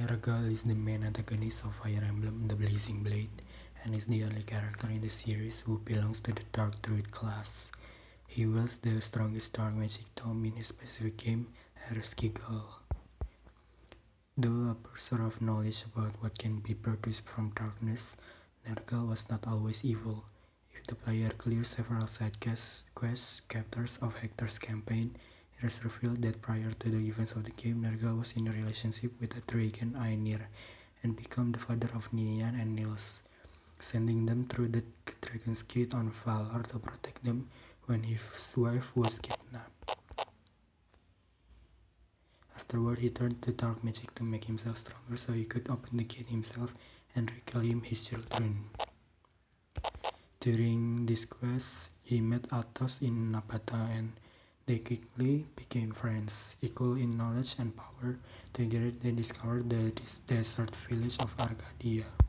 Nergal is the main antagonist of Fire Emblem The Blazing Blade, and is the only character in the series who belongs to the Dark Druid class. He wields the strongest dark magic tome in his specific game, Ereshkigal. Though a pursuer of knowledge about what can be produced from darkness, Nergal was not always evil. If the player clears several side quests chapters of Hector's campaign, it revealed that prior to the events of the game, Nergal was in a relationship with the dragon Aenir and became the father of Ninian and Nils, sending them through the dragon's gate on Valor to protect them when his wife was kidnapped. Afterward, he turned to dark magic to make himself stronger so he could open the gate himself and reclaim his children. During this quest, he met Athos in Nabata and they quickly became friends, equal in knowledge and power. Together they discovered the desert village of Arcadia.